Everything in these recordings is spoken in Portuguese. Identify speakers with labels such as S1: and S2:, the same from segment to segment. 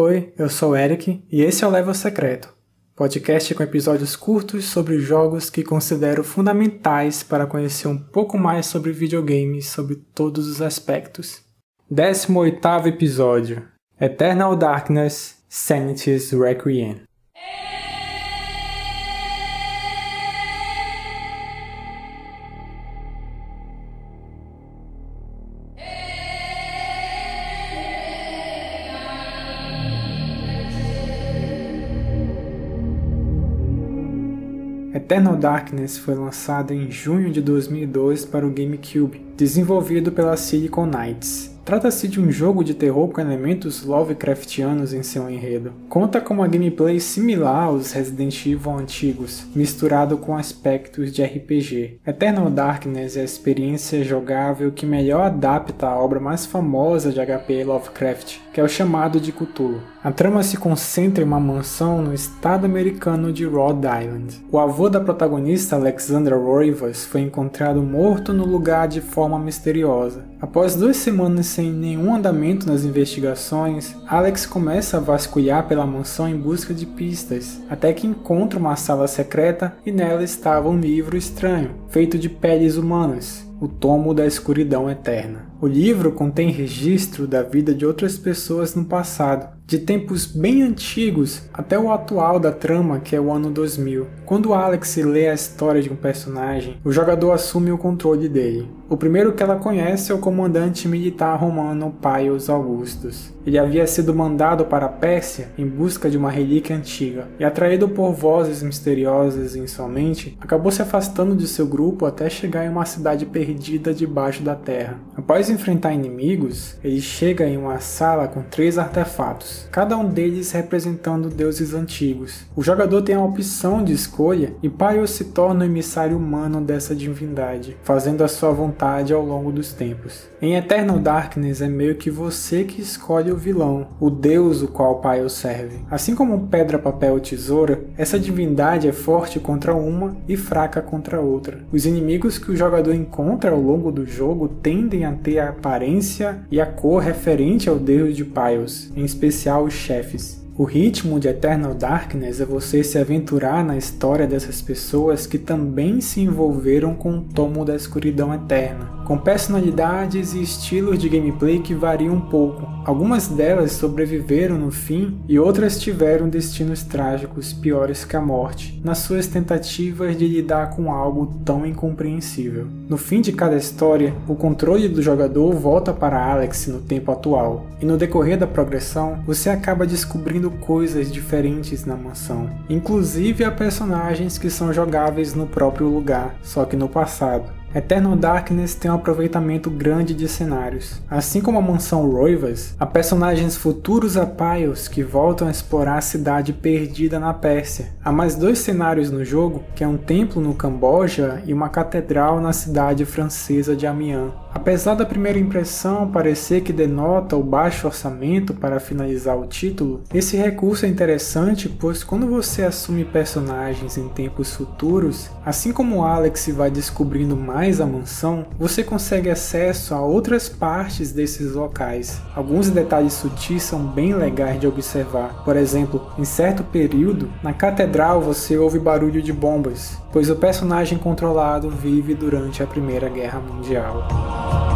S1: Oi, eu sou o Eric e esse é o Level Secreto, podcast com episódios curtos sobre jogos que considero fundamentais para conhecer um pouco mais sobre videogames sobre todos os aspectos. 18 episódio Eternal Darkness Sanity's Requiem Eternal Darkness foi lançado em junho de 2002 para o GameCube, desenvolvido pela Silicon Knights. Trata-se de um jogo de terror com elementos Lovecraftianos em seu enredo. Conta com uma gameplay similar aos Resident Evil antigos, misturado com aspectos de RPG. Eternal Darkness é a experiência jogável que melhor adapta a obra mais famosa de HP Lovecraft, que é o chamado de Cthulhu. A trama se concentra em uma mansão no estado americano de Rhode Island. O avô da protagonista, Alexandra Roivas, foi encontrado morto no lugar de forma misteriosa. Após duas semanas sem nenhum andamento nas investigações, Alex começa a vasculhar pela mansão em busca de pistas, até que encontra uma sala secreta e nela estava um livro estranho, feito de peles humanas, o Tomo da Escuridão Eterna. O livro contém registro da vida de outras pessoas no passado, de tempos bem antigos até o atual da trama, que é o ano 2000. Quando Alex lê a história de um personagem, o jogador assume o controle dele. O primeiro que ela conhece é o comandante militar romano Paius Augustus. Ele havia sido mandado para a Pérsia em busca de uma relíquia antiga, e atraído por vozes misteriosas em sua mente, acabou se afastando de seu grupo até chegar em uma cidade perdida debaixo da terra. Após enfrentar inimigos, ele chega em uma sala com três artefatos cada um deles representando deuses antigos. O jogador tem a opção de escolha e Paios se torna o emissário humano dessa divindade, fazendo a sua vontade ao longo dos tempos. Em Eternal Darkness é meio que você que escolhe o vilão, o deus o qual Paios serve. Assim como pedra, papel tesoura, essa divindade é forte contra uma e fraca contra outra. Os inimigos que o jogador encontra ao longo do jogo tendem a ter a aparência e a cor referente ao deus de Paios, em especial os chefes. O ritmo de Eternal Darkness é você se aventurar na história dessas pessoas que também se envolveram com o tomo da escuridão eterna com personalidades e estilos de gameplay que variam um pouco. Algumas delas sobreviveram no fim e outras tiveram destinos trágicos piores que a morte, nas suas tentativas de lidar com algo tão incompreensível. No fim de cada história, o controle do jogador volta para Alex no tempo atual, e no decorrer da progressão, você acaba descobrindo coisas diferentes na mansão, inclusive há personagens que são jogáveis no próprio lugar, só que no passado. Eternal Darkness tem um aproveitamento grande de cenários. Assim como a mansão Roivas, há personagens futuros a que voltam a explorar a cidade perdida na Pérsia. Há mais dois cenários no jogo, que é um templo no Camboja e uma catedral na cidade francesa de Amiens. Apesar da primeira impressão parecer que denota o baixo orçamento para finalizar o título, esse recurso é interessante pois quando você assume personagens em tempos futuros, assim como Alex vai descobrindo mais a mansão, você consegue acesso a outras partes desses locais. Alguns detalhes sutis são bem legais de observar. Por exemplo, em certo período, na catedral você ouve barulho de bombas, pois o personagem controlado vive durante a Primeira Guerra Mundial.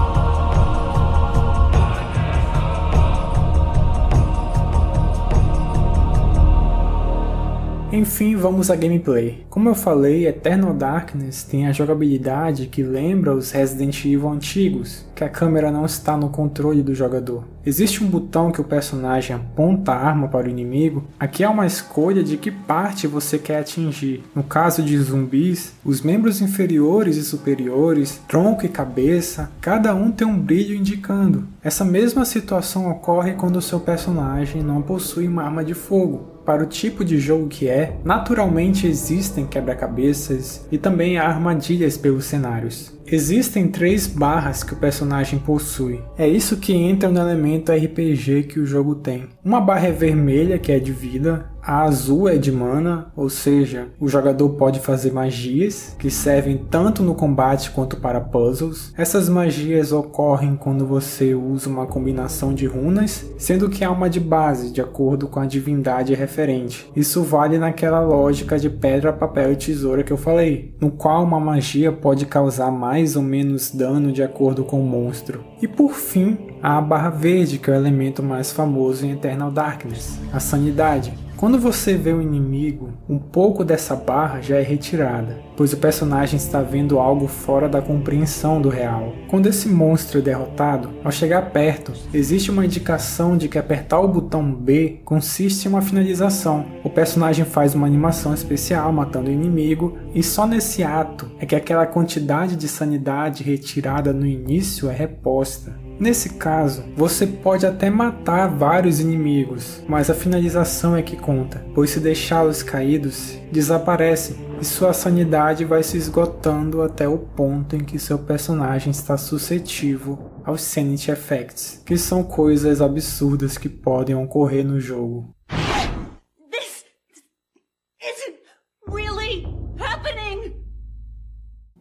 S1: Enfim, vamos à gameplay. Como eu falei, Eternal Darkness tem a jogabilidade que lembra os Resident Evil antigos, que a câmera não está no controle do jogador. Existe um botão que o personagem aponta a arma para o inimigo. Aqui é uma escolha de que parte você quer atingir. No caso de zumbis, os membros inferiores e superiores, tronco e cabeça, cada um tem um brilho indicando. Essa mesma situação ocorre quando o seu personagem não possui uma arma de fogo para o tipo de jogo que é, naturalmente existem quebra-cabeças e também armadilhas pelos cenários. Existem três barras que o personagem possui. É isso que entra no elemento RPG que o jogo tem. Uma barra é vermelha, que é de vida, A azul é de mana, ou seja, o jogador pode fazer magias que servem tanto no combate quanto para puzzles. Essas magias ocorrem quando você usa uma combinação de runas, sendo que há uma de base de acordo com a divindade referente. Isso vale naquela lógica de pedra, papel e tesoura que eu falei, no qual uma magia pode causar mais ou menos dano de acordo com o monstro. E por fim, há a barra verde, que é o elemento mais famoso em Eternal Darkness, a sanidade. Quando você vê o um inimigo, um pouco dessa barra já é retirada, pois o personagem está vendo algo fora da compreensão do real. Quando esse monstro é derrotado, ao chegar perto, existe uma indicação de que apertar o botão B consiste em uma finalização. O personagem faz uma animação especial matando o inimigo, e só nesse ato é que aquela quantidade de sanidade retirada no início é reposta. Nesse caso, você pode até matar vários inimigos, mas a finalização é que conta, pois se deixá-los caídos, desaparecem e sua sanidade vai se esgotando até o ponto em que seu personagem está suscetível aos Sanity Effects, que são coisas absurdas que podem ocorrer no jogo.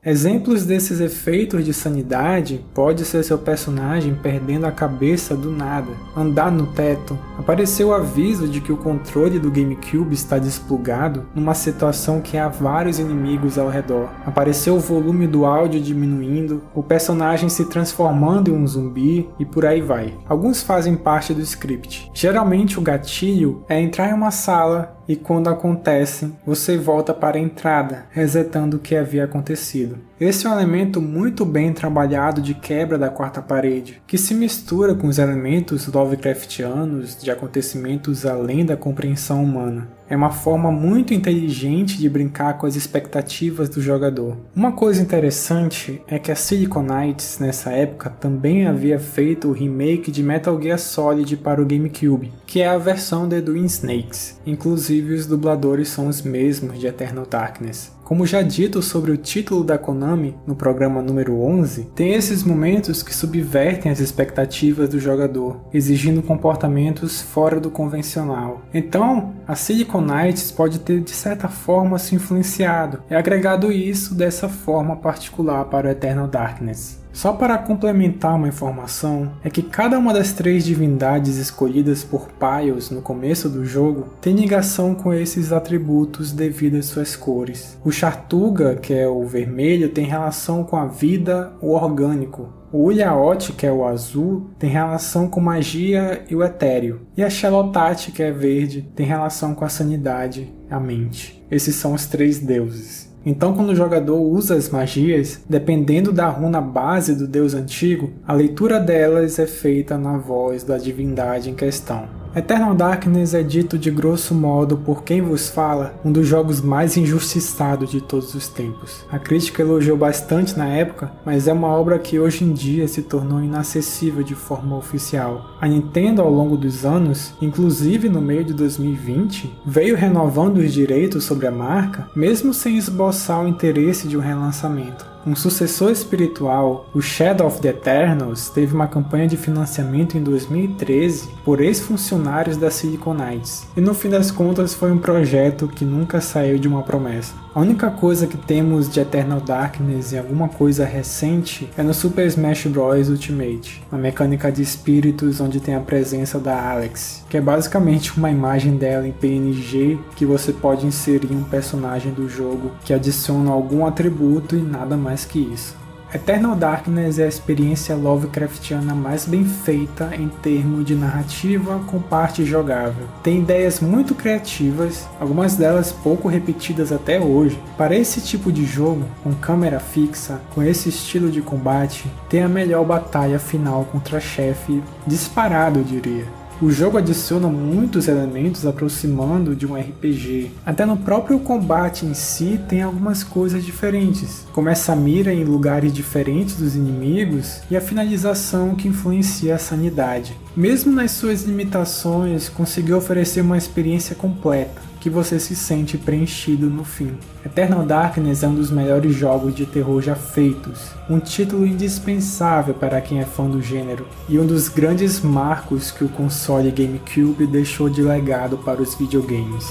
S1: Exemplos desses efeitos de sanidade pode ser seu personagem perdendo a cabeça do nada, andar no teto, aparecer o aviso de que o controle do GameCube está desplugado numa situação que há vários inimigos ao redor, aparecer o volume do áudio diminuindo, o personagem se transformando em um zumbi e por aí vai. Alguns fazem parte do script. Geralmente o gatilho é entrar em uma sala e quando acontecem, você volta para a entrada, resetando o que havia acontecido. Esse é um elemento muito bem trabalhado de quebra da quarta parede, que se mistura com os elementos Lovecraftianos de acontecimentos além da compreensão humana. É uma forma muito inteligente de brincar com as expectativas do jogador. Uma coisa interessante é que a Silicon Knights, nessa época, também havia feito o remake de Metal Gear Solid para o GameCube, que é a versão de Twin Snakes. Inclusive, os dubladores são os mesmos de Eternal Darkness. Como já dito sobre o título da Konami no programa número 11, tem esses momentos que subvertem as expectativas do jogador, exigindo comportamentos fora do convencional. Então, a Silicon Knights pode ter de certa forma se influenciado e agregado isso dessa forma particular para o Eternal Darkness. Só para complementar uma informação, é que cada uma das três divindades escolhidas por Piles no começo do jogo tem ligação com esses atributos devido às suas cores. O Chartuga, que é o vermelho, tem relação com a vida, o orgânico. O Ulyaot, que é o azul, tem relação com magia e o etéreo. E a Xelotate, que é verde, tem relação com a sanidade, a mente. Esses são os três deuses. Então, quando o jogador usa as magias, dependendo da runa base do deus antigo, a leitura delas é feita na voz da divindade em questão. Eternal Darkness é dito de grosso modo por quem vos fala um dos jogos mais injustiçados de todos os tempos. A crítica elogiou bastante na época, mas é uma obra que hoje em dia se tornou inacessível de forma oficial. A Nintendo, ao longo dos anos, inclusive no meio de 2020, veio renovando os direitos sobre a marca, mesmo sem esboçar o interesse de um relançamento. Um sucessor espiritual, o Shadow of the Eternals, teve uma campanha de financiamento em 2013 por ex-funcionários da Silicon Knights, e no fim das contas foi um projeto que nunca saiu de uma promessa. A única coisa que temos de Eternal Darkness e alguma coisa recente é no Super Smash Bros. Ultimate, uma mecânica de espíritos onde tem a presença da Alex, que é basicamente uma imagem dela em PNG que você pode inserir um personagem do jogo que adiciona algum atributo e nada mais que isso. Eternal Darkness é a experiência Lovecraftiana mais bem feita em termos de narrativa com parte jogável. Tem ideias muito criativas, algumas delas pouco repetidas até hoje. Para esse tipo de jogo, com câmera fixa, com esse estilo de combate, tem a melhor batalha final contra chefe disparado, eu diria. O jogo adiciona muitos elementos aproximando de um RPG. Até no próprio combate em si tem algumas coisas diferentes, como essa mira em lugares diferentes dos inimigos e a finalização que influencia a sanidade. Mesmo nas suas limitações, conseguiu oferecer uma experiência completa que você se sente preenchido no fim. Eternal Darkness é um dos melhores jogos de terror já feitos, um título indispensável para quem é fã do gênero e um dos grandes marcos que o console GameCube deixou de legado para os videogames.